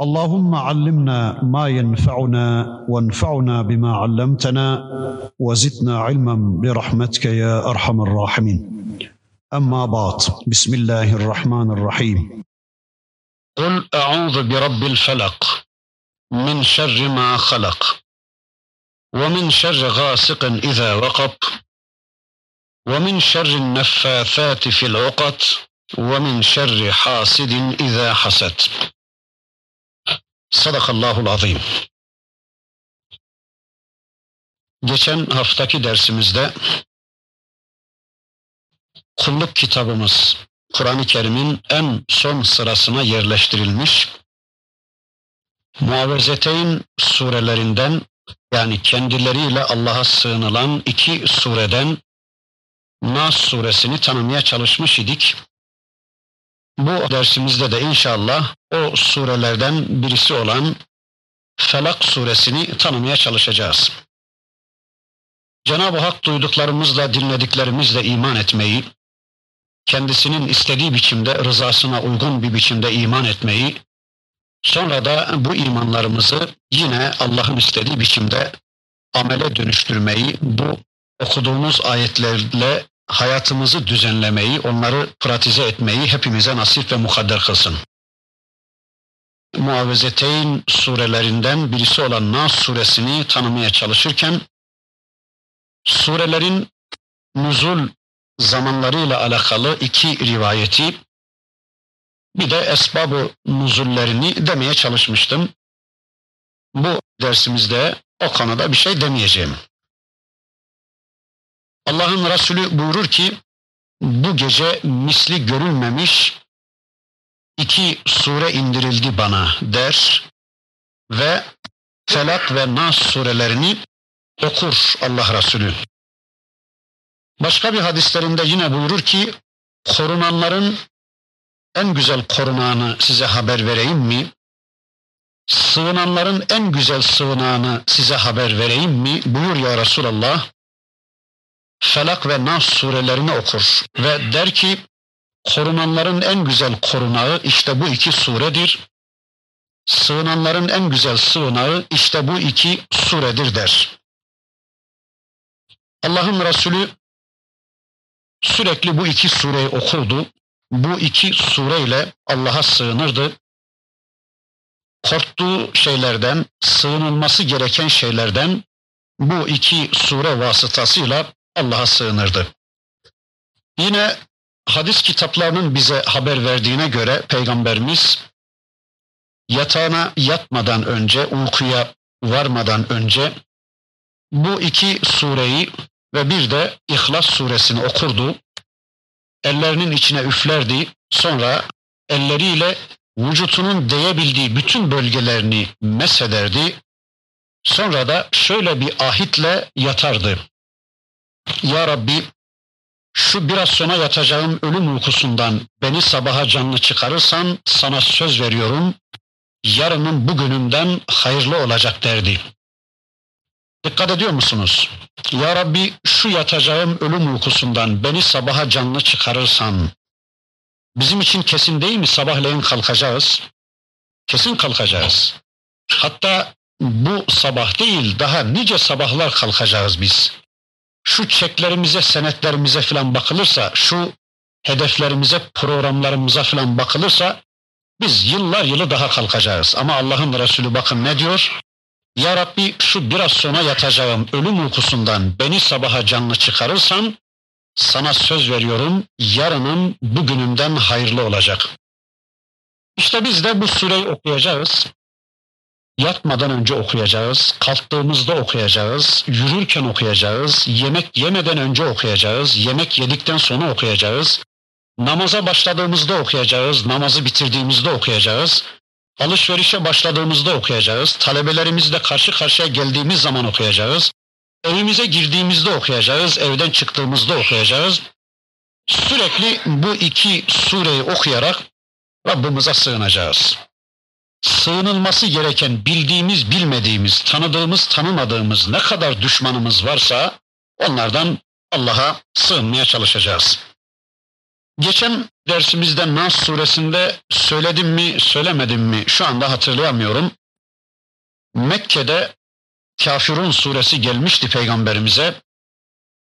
اللهم علمنا ما ينفعنا وانفعنا بما علمتنا وزدنا علما برحمتك يا أرحم الراحمين. أما بعد بسم الله الرحمن الرحيم. قل أعوذ برب الفلق من شر ما خلق ومن شر غاسق إذا وقب ومن شر النفاثات في العقد ومن شر حاسد إذا حسد. Sadakallahul azim. Geçen haftaki dersimizde kulluk kitabımız Kur'an-ı Kerim'in en son sırasına yerleştirilmiş Muavezeteyn surelerinden yani kendileriyle Allah'a sığınılan iki sureden Nas suresini tanımaya çalışmış idik. Bu dersimizde de inşallah o surelerden birisi olan Felak suresini tanımaya çalışacağız. Cenab-ı Hak duyduklarımızla, dinlediklerimizle iman etmeyi, kendisinin istediği biçimde, rızasına uygun bir biçimde iman etmeyi, sonra da bu imanlarımızı yine Allah'ın istediği biçimde amele dönüştürmeyi, bu okuduğumuz ayetlerle hayatımızı düzenlemeyi, onları pratize etmeyi hepimize nasip ve mukadder kılsın. Muavezeteyn surelerinden birisi olan Nas suresini tanımaya çalışırken surelerin nüzul zamanlarıyla alakalı iki rivayeti bir de esbabı nuzullerini demeye çalışmıştım. Bu dersimizde o konuda bir şey demeyeceğim. Allah'ın Resulü buyurur ki bu gece misli görülmemiş iki sure indirildi bana der ve Felak ve Nas surelerini okur Allah Resulü. Başka bir hadislerinde yine buyurur ki korunanların en güzel korunağını size haber vereyim mi? Sığınanların en güzel sığınağını size haber vereyim mi? Buyur ya Resulallah. Felak ve Nas surelerini okur ve der ki korunanların en güzel korunağı işte bu iki suredir. Sığınanların en güzel sığınağı işte bu iki suredir der. Allah'ın Resulü sürekli bu iki sureyi okurdu. Bu iki sureyle Allah'a sığınırdı. Korktuğu şeylerden, sığınılması gereken şeylerden bu iki sure vasıtasıyla Allah'a sığınırdı. Yine hadis kitaplarının bize haber verdiğine göre Peygamberimiz yatağına yatmadan önce, uykuya varmadan önce bu iki sureyi ve bir de İhlas suresini okurdu. Ellerinin içine üflerdi. Sonra elleriyle vücutunun değebildiği bütün bölgelerini mesederdi. Sonra da şöyle bir ahitle yatardı. Ya Rabbi şu biraz sonra yatacağım ölüm uykusundan beni sabaha canlı çıkarırsan sana söz veriyorum yarının bugünümden hayırlı olacak derdi. Dikkat ediyor musunuz? Ya Rabbi şu yatacağım ölüm uykusundan beni sabaha canlı çıkarırsan bizim için kesin değil mi sabahleyin kalkacağız? Kesin kalkacağız. Hatta bu sabah değil daha nice sabahlar kalkacağız biz şu çeklerimize, senetlerimize falan bakılırsa, şu hedeflerimize, programlarımıza falan bakılırsa biz yıllar yılı daha kalkacağız. Ama Allah'ın Resulü bakın ne diyor? Ya Rabbi şu biraz sonra yatacağım ölüm uykusundan beni sabaha canlı çıkarırsan sana söz veriyorum yarının bugünümden hayırlı olacak. İşte biz de bu sureyi okuyacağız. Yatmadan önce okuyacağız, kalktığımızda okuyacağız, yürürken okuyacağız, yemek yemeden önce okuyacağız, yemek yedikten sonra okuyacağız, namaza başladığımızda okuyacağız, namazı bitirdiğimizde okuyacağız, alışverişe başladığımızda okuyacağız, talebelerimizle karşı karşıya geldiğimiz zaman okuyacağız, Evimize girdiğimizde okuyacağız, evden çıktığımızda okuyacağız. Sürekli bu iki sureyi okuyarak Rabbimize sığınacağız. Sığınılması gereken bildiğimiz, bilmediğimiz, tanıdığımız, tanımadığımız ne kadar düşmanımız varsa onlardan Allah'a sığınmaya çalışacağız. Geçen dersimizde Nas suresinde söyledim mi, söylemedim mi şu anda hatırlayamıyorum. Mekke'de Kafirun suresi gelmişti peygamberimize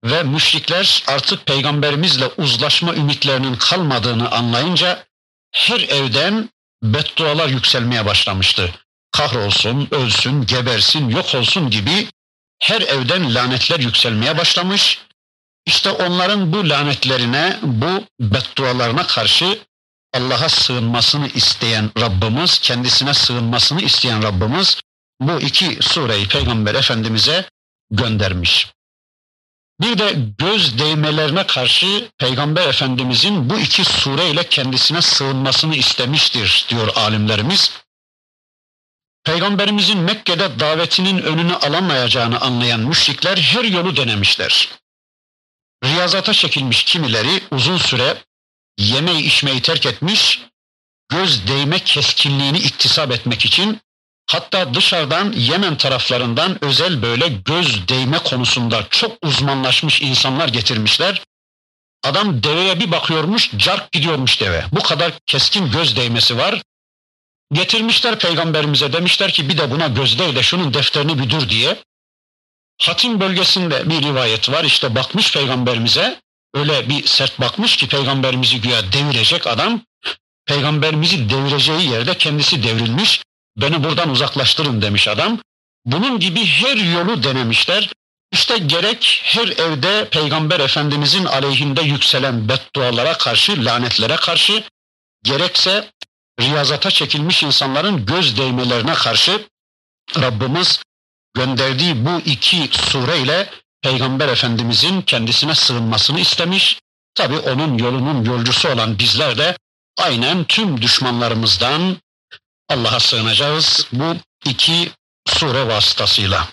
ve müşrikler artık peygamberimizle uzlaşma ümitlerinin kalmadığını anlayınca her evden beddualar yükselmeye başlamıştı. Kahrolsun, ölsün, gebersin, yok olsun gibi her evden lanetler yükselmeye başlamış. İşte onların bu lanetlerine, bu beddualarına karşı Allah'a sığınmasını isteyen Rabbimiz, kendisine sığınmasını isteyen Rabbimiz bu iki sureyi Peygamber Efendimiz'e göndermiş. Bir de göz değmelerine karşı Peygamber Efendimizin bu iki sureyle kendisine sığınmasını istemiştir diyor alimlerimiz. Peygamberimizin Mekke'de davetinin önünü alamayacağını anlayan müşrikler her yolu denemişler. Riyazata çekilmiş kimileri uzun süre yemeği içmeyi terk etmiş, göz değme keskinliğini iktisap etmek için Hatta dışarıdan Yemen taraflarından özel böyle göz değme konusunda çok uzmanlaşmış insanlar getirmişler. Adam deveye bir bakıyormuş, cark gidiyormuş deve. Bu kadar keskin göz değmesi var. Getirmişler peygamberimize demişler ki bir de buna göz değ de şunun defterini bir dur diye. Hatim bölgesinde bir rivayet var işte bakmış peygamberimize öyle bir sert bakmış ki peygamberimizi güya devirecek adam. Peygamberimizi devireceği yerde kendisi devrilmiş. Beni buradan uzaklaştırın demiş adam. Bunun gibi her yolu denemişler. İşte gerek her evde Peygamber Efendimizin aleyhinde yükselen beddualara karşı, lanetlere karşı, gerekse riyazata çekilmiş insanların göz değmelerine karşı Rabbimiz gönderdiği bu iki sureyle Peygamber Efendimizin kendisine sığınmasını istemiş. Tabi onun yolunun yolcusu olan bizler de aynen tüm düşmanlarımızdan, Allah'a sığınacağız bu iki sure vasıtasıyla.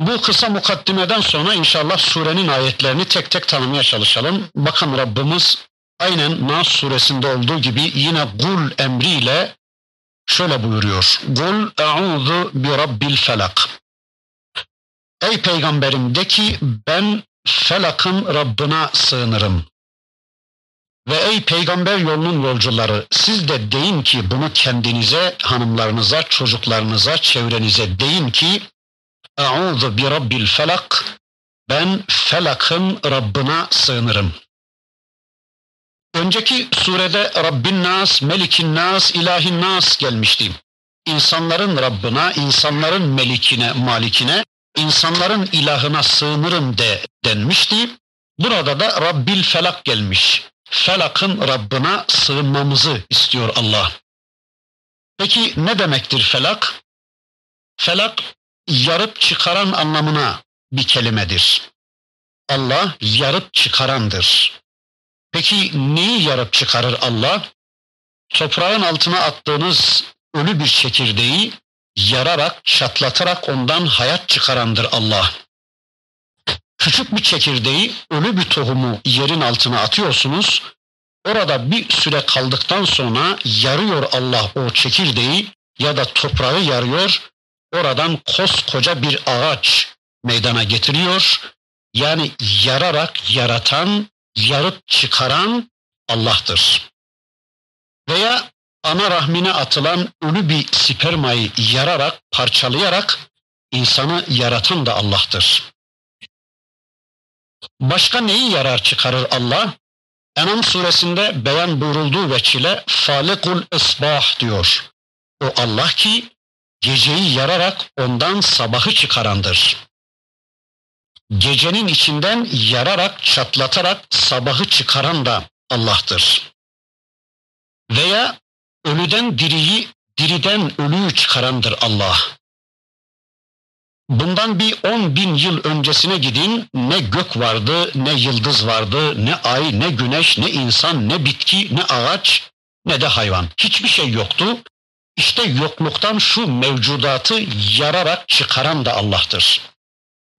Bu kısa mukaddimeden sonra inşallah surenin ayetlerini tek tek tanımaya çalışalım. Bakın Rabbimiz aynen Nas suresinde olduğu gibi yine kul emriyle şöyle buyuruyor. Kul e'udhu bi rabbil felak. Ey peygamberim de ki ben felakın Rabbına sığınırım. Ve ey peygamber yolunun yolcuları siz de deyin ki bunu kendinize, hanımlarınıza, çocuklarınıza, çevrenize deyin ki Eûzu bi rabbil felak ben felakın Rabbına sığınırım. Önceki surede Rabbin Nas, Melikin Nas, İlahin Nas gelmişti. İnsanların Rabbına, insanların melikine, malikine, insanların ilahına sığınırım de denmişti. Burada da Rabbil Felak gelmiş felakın Rabbına sığınmamızı istiyor Allah. Peki ne demektir felak? Felak yarıp çıkaran anlamına bir kelimedir. Allah yarıp çıkarandır. Peki neyi yarıp çıkarır Allah? Toprağın altına attığınız ölü bir çekirdeği yararak, çatlatarak ondan hayat çıkarandır Allah. Küçük bir çekirdeği, ölü bir tohumu yerin altına atıyorsunuz. Orada bir süre kaldıktan sonra yarıyor Allah o çekirdeği ya da toprağı yarıyor. Oradan koskoca bir ağaç meydana getiriyor. Yani yararak yaratan, yarıp çıkaran Allah'tır. Veya ana rahmine atılan ölü bir spermayı yararak, parçalayarak insanı yaratan da Allah'tır. Başka neyi yarar çıkarır Allah? Enam suresinde beyan buyurulduğu veçile falikul isbah diyor. O Allah ki geceyi yararak ondan sabahı çıkarandır. Gecenin içinden yararak, çatlatarak sabahı çıkaran da Allah'tır. Veya ölüden diriyi, diriden ölüyü çıkarandır Allah. Bundan bir on bin yıl öncesine gidin ne gök vardı, ne yıldız vardı, ne ay, ne güneş, ne insan, ne bitki, ne ağaç, ne de hayvan. Hiçbir şey yoktu. İşte yokluktan şu mevcudatı yararak çıkaran da Allah'tır.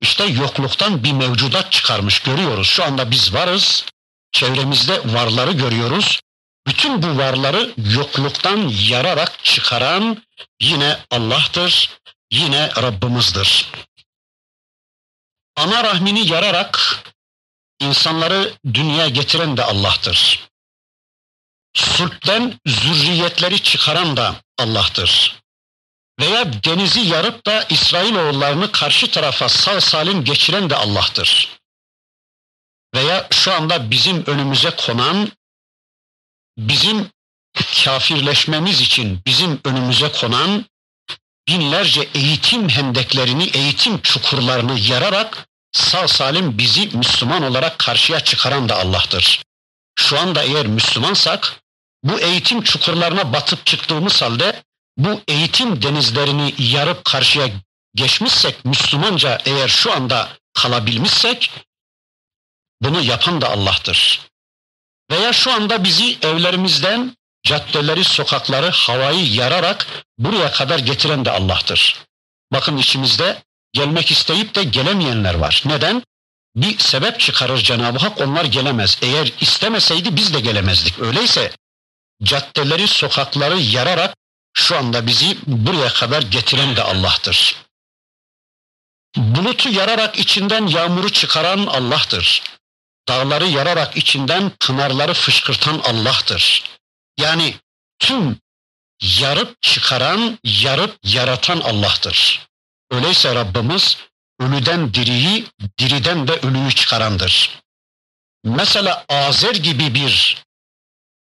işte yokluktan bir mevcudat çıkarmış görüyoruz. Şu anda biz varız, çevremizde varları görüyoruz. Bütün bu varları yokluktan yararak çıkaran yine Allah'tır, yine Rabbimizdir. Ana rahmini yararak insanları dünyaya getiren de Allah'tır. Sulpten zürriyetleri çıkaran da Allah'tır. Veya denizi yarıp da İsrailoğullarını karşı tarafa sağ salim geçiren de Allah'tır. Veya şu anda bizim önümüze konan, bizim kafirleşmemiz için bizim önümüze konan binlerce eğitim hendeklerini, eğitim çukurlarını yararak sağ salim bizi Müslüman olarak karşıya çıkaran da Allah'tır. Şu anda eğer Müslümansak bu eğitim çukurlarına batıp çıktığımız halde bu eğitim denizlerini yarıp karşıya geçmişsek Müslümanca eğer şu anda kalabilmişsek bunu yapan da Allah'tır. Veya şu anda bizi evlerimizden caddeleri, sokakları, havayı yararak buraya kadar getiren de Allah'tır. Bakın içimizde gelmek isteyip de gelemeyenler var. Neden? Bir sebep çıkarır Cenab-ı Hak onlar gelemez. Eğer istemeseydi biz de gelemezdik. Öyleyse caddeleri, sokakları yararak şu anda bizi buraya kadar getiren de Allah'tır. Bulutu yararak içinden yağmuru çıkaran Allah'tır. Dağları yararak içinden pınarları fışkırtan Allah'tır. Yani tüm yarıp çıkaran, yarıp yaratan Allah'tır. Öyleyse Rabbimiz ölüden diriyi, diriden de ölüyü çıkarandır. Mesela Azer gibi bir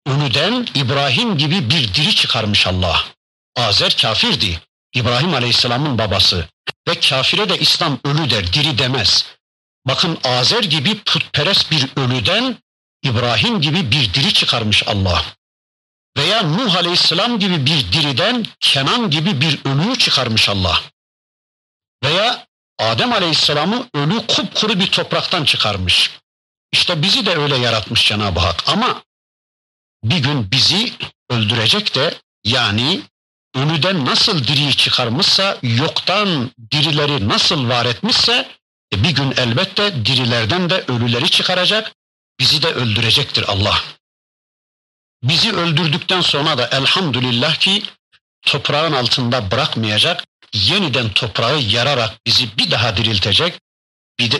ölüden İbrahim gibi bir diri çıkarmış Allah. Azer kafirdi. İbrahim Aleyhisselam'ın babası. Ve kafire de İslam ölü der, diri demez. Bakın Azer gibi putperest bir ölüden İbrahim gibi bir diri çıkarmış Allah. Veya Nuh Aleyhisselam gibi bir diriden Kenan gibi bir ölüyü çıkarmış Allah. Veya Adem Aleyhisselam'ı ölü kupkuru bir topraktan çıkarmış. İşte bizi de öyle yaratmış Cenab-ı Hak ama bir gün bizi öldürecek de yani ölüden nasıl diriyi çıkarmışsa, yoktan dirileri nasıl var etmişse e bir gün elbette dirilerden de ölüleri çıkaracak, bizi de öldürecektir Allah. Bizi öldürdükten sonra da elhamdülillah ki toprağın altında bırakmayacak, yeniden toprağı yararak bizi bir daha diriltecek,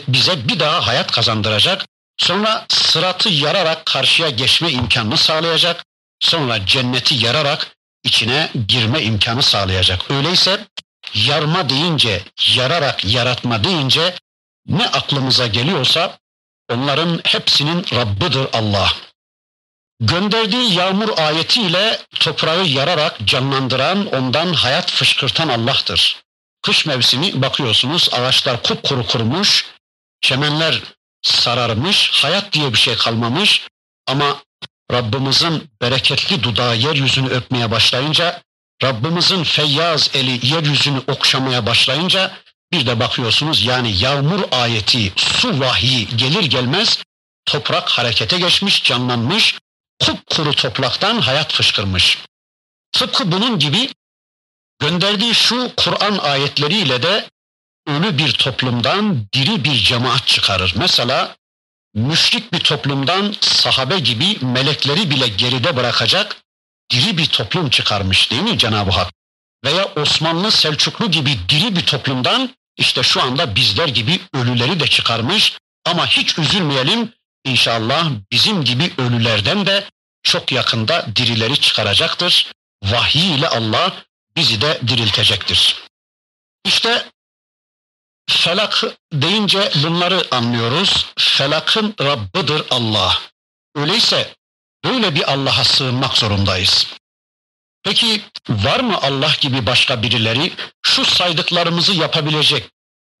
bize bir daha hayat kazandıracak, sonra sıratı yararak karşıya geçme imkanını sağlayacak, sonra cenneti yararak içine girme imkanı sağlayacak. Öyleyse yarma deyince, yararak yaratma deyince ne aklımıza geliyorsa onların hepsinin Rabbidir Allah. Gönderdiği yağmur ayetiyle toprağı yararak canlandıran, ondan hayat fışkırtan Allah'tır. Kış mevsimi bakıyorsunuz ağaçlar kupkuru kurumuş, çemenler sararmış, hayat diye bir şey kalmamış ama Rabbimizin bereketli dudağı yeryüzünü öpmeye başlayınca, Rabbimizin feyyaz eli yeryüzünü okşamaya başlayınca bir de bakıyorsunuz yani yağmur ayeti, su vahyi gelir gelmez toprak harekete geçmiş, canlanmış, kupkuru topraktan hayat fışkırmış. Tıpkı bunun gibi gönderdiği şu Kur'an ayetleriyle de ölü bir toplumdan diri bir cemaat çıkarır. Mesela müşrik bir toplumdan sahabe gibi melekleri bile geride bırakacak diri bir toplum çıkarmış değil mi Cenab-ı Hak? Veya Osmanlı Selçuklu gibi diri bir toplumdan işte şu anda bizler gibi ölüleri de çıkarmış ama hiç üzülmeyelim inşallah bizim gibi ölülerden de çok yakında dirileri çıkaracaktır. Vahiy ile Allah bizi de diriltecektir. İşte Felak deyince bunları anlıyoruz. Felakın Rabbidir Allah. Öyleyse böyle bir Allah'a sığınmak zorundayız. Peki var mı Allah gibi başka birileri? Şu saydıklarımızı yapabilecek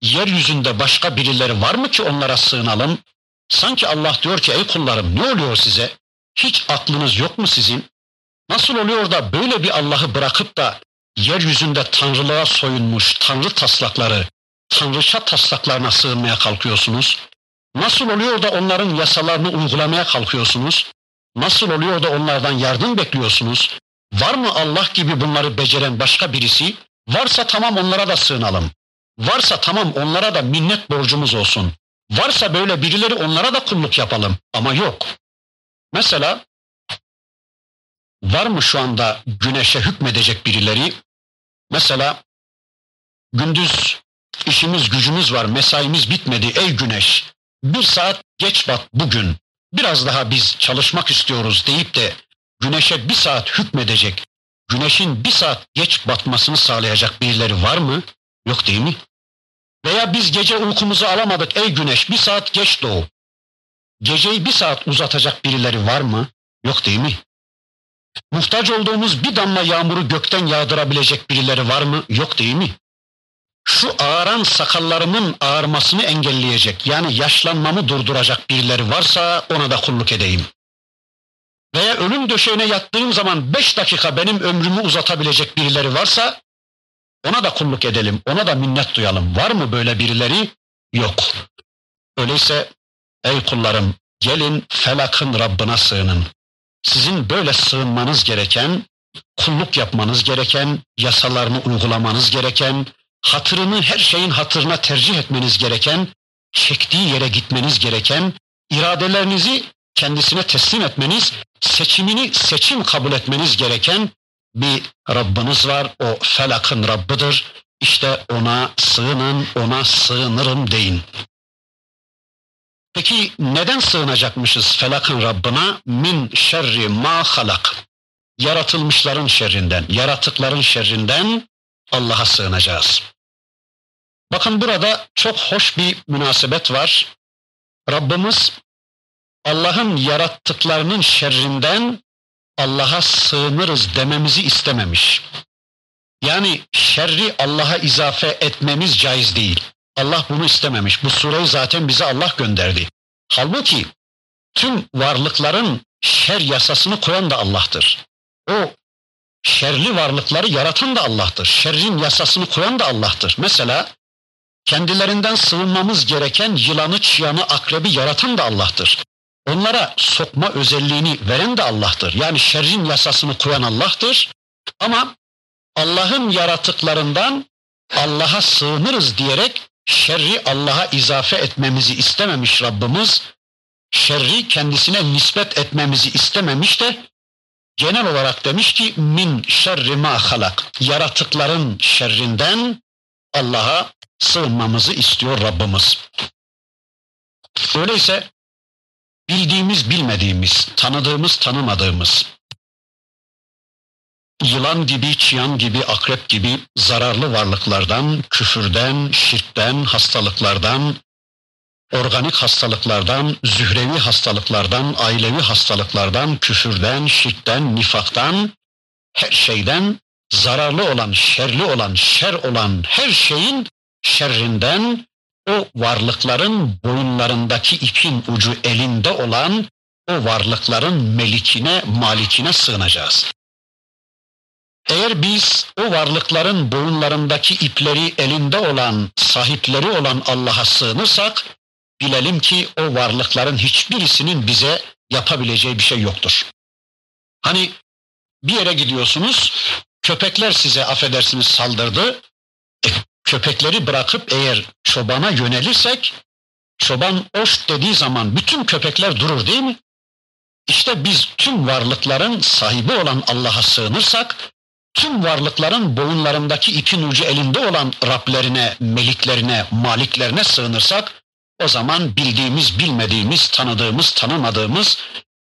yeryüzünde başka birileri var mı ki onlara sığınalım? Sanki Allah diyor ki ey kullarım ne oluyor size? Hiç aklınız yok mu sizin? Nasıl oluyor da böyle bir Allah'ı bırakıp da yeryüzünde tanrılığa soyunmuş tanrı taslakları, tanrıça taslaklarına sığınmaya kalkıyorsunuz? Nasıl oluyor da onların yasalarını uygulamaya kalkıyorsunuz? Nasıl oluyor da onlardan yardım bekliyorsunuz? Var mı Allah gibi bunları beceren başka birisi? Varsa tamam onlara da sığınalım. Varsa tamam onlara da minnet borcumuz olsun. Varsa böyle birileri onlara da kulluk yapalım. Ama yok. Mesela var mı şu anda güneşe hükmedecek birileri? Mesela gündüz işimiz gücümüz var, mesaimiz bitmedi ey güneş. Bir saat geç bat bugün. Biraz daha biz çalışmak istiyoruz deyip de güneşe bir saat hükmedecek, güneşin bir saat geç batmasını sağlayacak birileri var mı? Yok değil mi? Veya biz gece uykumuzu alamadık ey güneş bir saat geç doğu. Geceyi bir saat uzatacak birileri var mı? Yok değil mi? Muhtaç olduğumuz bir damla yağmuru gökten yağdırabilecek birileri var mı? Yok değil mi? Şu ağaran sakallarımın ağarmasını engelleyecek yani yaşlanmamı durduracak birileri varsa ona da kulluk edeyim. Veya ölüm döşeğine yattığım zaman beş dakika benim ömrümü uzatabilecek birileri varsa ona da kulluk edelim, ona da minnet duyalım. Var mı böyle birileri? Yok. Öyleyse ey kullarım gelin felakın Rabbına sığının. Sizin böyle sığınmanız gereken, kulluk yapmanız gereken, yasalarını uygulamanız gereken, hatırını her şeyin hatırına tercih etmeniz gereken, çektiği yere gitmeniz gereken, iradelerinizi kendisine teslim etmeniz, seçimini seçim kabul etmeniz gereken bir Rabbiniz var. O felakın Rabbidir. İşte ona sığının, ona sığınırım deyin. Peki neden sığınacakmışız felakın Rabbına? Min şerri ma halak. Yaratılmışların şerrinden, yaratıkların şerrinden Allah'a sığınacağız. Bakın burada çok hoş bir münasebet var. Rabbimiz Allah'ın yarattıklarının şerrinden Allah'a sığınırız dememizi istememiş. Yani şerri Allah'a izafe etmemiz caiz değil. Allah bunu istememiş. Bu sureyi zaten bize Allah gönderdi. Halbuki tüm varlıkların şer yasasını koyan da Allah'tır. O şerli varlıkları yaratan da Allah'tır. Şerrin yasasını koyan da Allah'tır. Mesela kendilerinden sığınmamız gereken yılanı, çıyanı, akrebi yaratan da Allah'tır. Onlara sokma özelliğini veren de Allah'tır. Yani şerrin yasasını koyan Allah'tır. Ama Allah'ın yaratıklarından Allah'a sığınırız diyerek şerri Allah'a izafe etmemizi istememiş Rabbimiz. Şerri kendisine nispet etmemizi istememiş de genel olarak demiş ki min şerri ma halak. Yaratıkların şerrinden Allah'a sığınmamızı istiyor Rabbimiz. Öyleyse bildiğimiz bilmediğimiz, tanıdığımız tanımadığımız, yılan gibi, çıyan gibi, akrep gibi zararlı varlıklardan, küfürden, şirkten, hastalıklardan, organik hastalıklardan, zührevi hastalıklardan, ailevi hastalıklardan, küfürden, şirkten, nifaktan, her şeyden zararlı olan, şerli olan, şer olan her şeyin şerrinden o varlıkların boyunlarındaki ipin ucu elinde olan o varlıkların melikine, malikine sığınacağız. Eğer biz o varlıkların boyunlarındaki ipleri elinde olan, sahipleri olan Allah'a sığınırsak, bilelim ki o varlıkların hiçbirisinin bize yapabileceği bir şey yoktur. Hani bir yere gidiyorsunuz, köpekler size affedersiniz saldırdı, köpekleri bırakıp eğer çobana yönelirsek, çoban of dediği zaman bütün köpekler durur değil mi? İşte biz tüm varlıkların sahibi olan Allah'a sığınırsak, tüm varlıkların boyunlarındaki ipin ucu elinde olan Rablerine, meliklerine, maliklerine sığınırsak, o zaman bildiğimiz, bilmediğimiz, tanıdığımız, tanımadığımız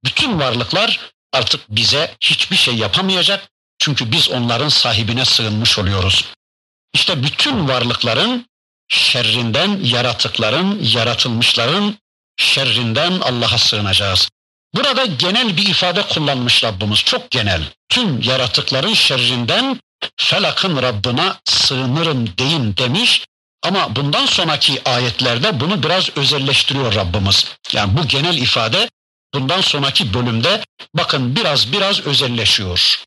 bütün varlıklar artık bize hiçbir şey yapamayacak. Çünkü biz onların sahibine sığınmış oluyoruz. İşte bütün varlıkların şerrinden, yaratıkların, yaratılmışların şerrinden Allah'a sığınacağız. Burada genel bir ifade kullanmış Rabbimiz, çok genel. Tüm yaratıkların şerrinden felakın Rabbına sığınırım deyin demiş. Ama bundan sonraki ayetlerde bunu biraz özelleştiriyor Rabbimiz. Yani bu genel ifade bundan sonraki bölümde bakın biraz biraz özelleşiyor.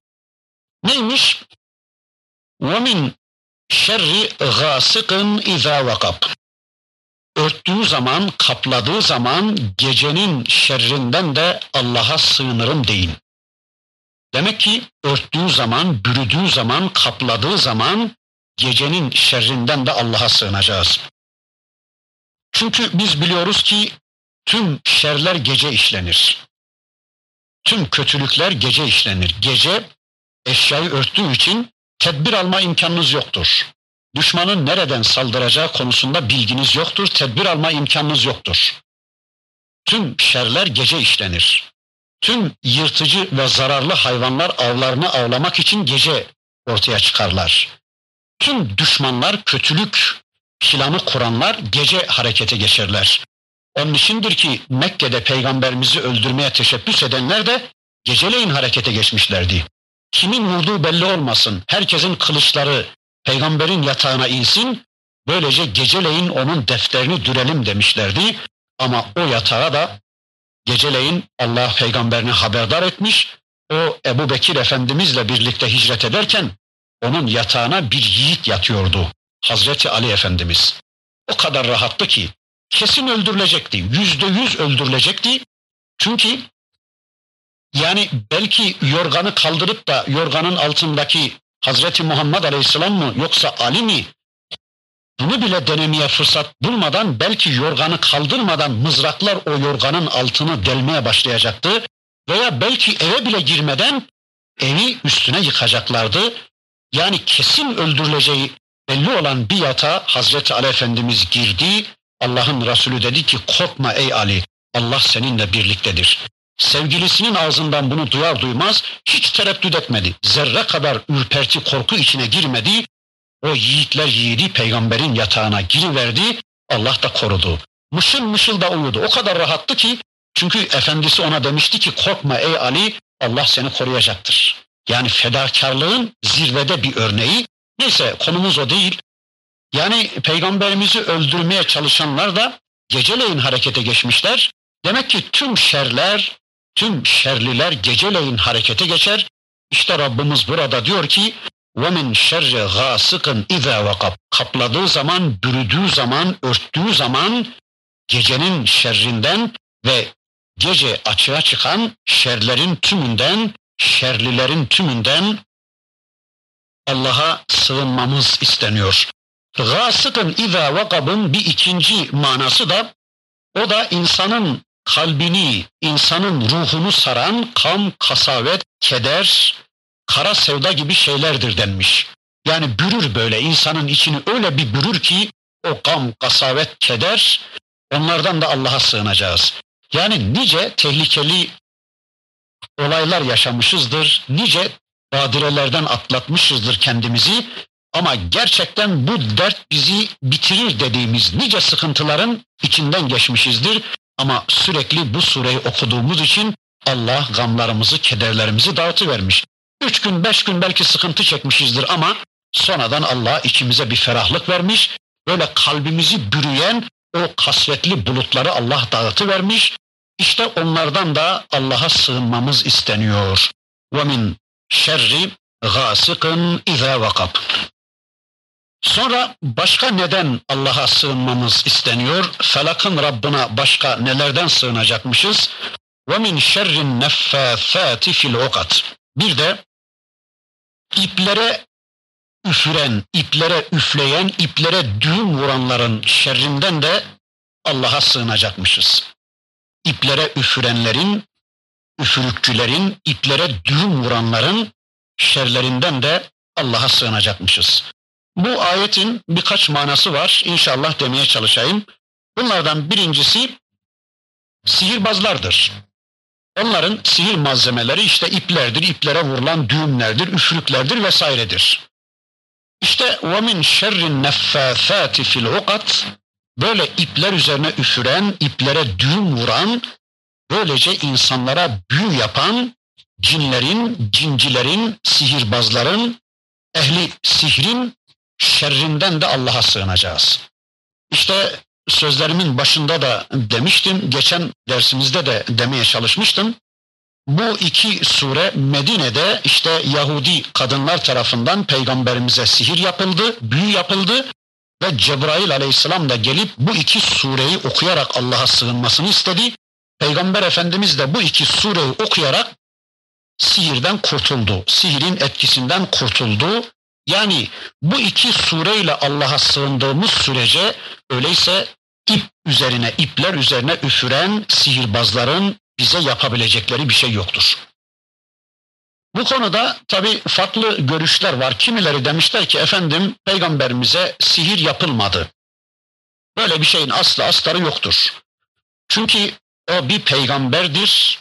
Neymiş? وَمِنْ şerri gâsıkın izâ vakab. Örttüğü zaman, kapladığı zaman gecenin şerrinden de Allah'a sığınırım deyin. Demek ki örttüğü zaman, bürüdüğü zaman, kapladığı zaman gecenin şerrinden de Allah'a sığınacağız. Çünkü biz biliyoruz ki tüm şerler gece işlenir. Tüm kötülükler gece işlenir. Gece eşyayı örttüğü için tedbir alma imkanınız yoktur. Düşmanın nereden saldıracağı konusunda bilginiz yoktur, tedbir alma imkanınız yoktur. Tüm şerler gece işlenir. Tüm yırtıcı ve zararlı hayvanlar avlarını avlamak için gece ortaya çıkarlar. Tüm düşmanlar, kötülük planı kuranlar gece harekete geçerler. Onun içindir ki Mekke'de peygamberimizi öldürmeye teşebbüs edenler de geceleyin harekete geçmişlerdi. Kimin vurduğu belli olmasın. Herkesin kılıçları peygamberin yatağına insin. Böylece geceleyin onun defterini dürelim demişlerdi. Ama o yatağa da geceleyin Allah peygamberini haberdar etmiş. O Ebu Bekir Efendimizle birlikte hicret ederken onun yatağına bir yiğit yatıyordu. Hazreti Ali Efendimiz. O kadar rahattı ki kesin öldürülecekti. Yüzde yüz öldürülecekti. Çünkü yani belki yorganı kaldırıp da yorganın altındaki Hazreti Muhammed Aleyhisselam mı yoksa Ali mi? Bunu bile denemeye fırsat bulmadan belki yorganı kaldırmadan mızraklar o yorganın altını delmeye başlayacaktı. Veya belki eve bile girmeden evi üstüne yıkacaklardı. Yani kesin öldürüleceği belli olan bir yatağa Hazreti Ali Efendimiz girdi. Allah'ın Resulü dedi ki korkma ey Ali Allah seninle birliktedir. Sevgilisinin ağzından bunu duyar duymaz hiç tereddüt etmedi. Zerre kadar ürperti korku içine girmedi. O yiğitler yiğidi peygamberin yatağına giriverdi. Allah da korudu. Mışıl mışıl da uyudu. O kadar rahattı ki çünkü efendisi ona demişti ki korkma ey Ali Allah seni koruyacaktır. Yani fedakarlığın zirvede bir örneği. Neyse konumuz o değil. Yani peygamberimizi öldürmeye çalışanlar da geceleyin harekete geçmişler. Demek ki tüm şerler, tüm şerliler geceleyin harekete geçer. İşte Rabbimiz burada diyor ki وَمِنْ شَرِّ غَاسِقٍ اِذَا وَقَبْ Kapladığı zaman, bürüdüğü zaman, örttüğü zaman gecenin şerrinden ve gece açığa çıkan şerlerin tümünden, şerlilerin tümünden Allah'a sığınmamız isteniyor. Gasıkın iza vakabın bir ikinci manası da o da insanın kalbini, insanın ruhunu saran kam, kasavet, keder, kara sevda gibi şeylerdir denmiş. Yani bürür böyle insanın içini öyle bir bürür ki o gam, kasavet, keder onlardan da Allah'a sığınacağız. Yani nice tehlikeli olaylar yaşamışızdır, nice badirelerden atlatmışızdır kendimizi ama gerçekten bu dert bizi bitirir dediğimiz nice sıkıntıların içinden geçmişizdir. Ama sürekli bu sureyi okuduğumuz için Allah gamlarımızı, kederlerimizi dağıtıvermiş. Üç gün, beş gün belki sıkıntı çekmişizdir ama sonradan Allah içimize bir ferahlık vermiş. Böyle kalbimizi bürüyen o kasvetli bulutları Allah dağıtıvermiş. İşte onlardan da Allah'a sığınmamız isteniyor. وَمِنْ şerri gâsikın izâ vakab. Sonra başka neden Allah'a sığınmamız isteniyor? Felakın Rabbına başka nelerden sığınacakmışız? Ve min şerrin neffâfâti fil ukat. Bir de iplere üfüren, iplere üfleyen, iplere düğüm vuranların şerrinden de Allah'a sığınacakmışız. İplere üfürenlerin, üfürükçülerin, iplere düğüm vuranların şerlerinden de Allah'a sığınacakmışız. Bu ayetin birkaç manası var. İnşallah demeye çalışayım. Bunlardan birincisi sihirbazlardır. Onların sihir malzemeleri işte iplerdir, iplere vurulan düğümlerdir, üfürüklerdir vesairedir. İşte وَمِنْ شَرِّ النَّفَّاثَاتِ فِي الْعُقَدْ Böyle ipler üzerine üfüren, iplere düğüm vuran, böylece insanlara büyü yapan cinlerin, cincilerin, sihirbazların, ehli sihrin şerrinden de Allah'a sığınacağız. İşte sözlerimin başında da demiştim, geçen dersimizde de demeye çalışmıştım. Bu iki sure Medine'de işte Yahudi kadınlar tarafından peygamberimize sihir yapıldı, büyü yapıldı ve Cebrail aleyhisselam da gelip bu iki sureyi okuyarak Allah'a sığınmasını istedi. Peygamber Efendimiz de bu iki sureyi okuyarak sihirden kurtuldu. Sihirin etkisinden kurtuldu Yani bu iki sureyle Allah'a sığındığımız sürece öyleyse ip üzerine, ipler üzerine üfüren sihirbazların bize yapabilecekleri bir şey yoktur. Bu konuda tabi farklı görüşler var. Kimileri demişler ki efendim peygamberimize sihir yapılmadı. Böyle bir şeyin aslı astarı yoktur. Çünkü o bir peygamberdir.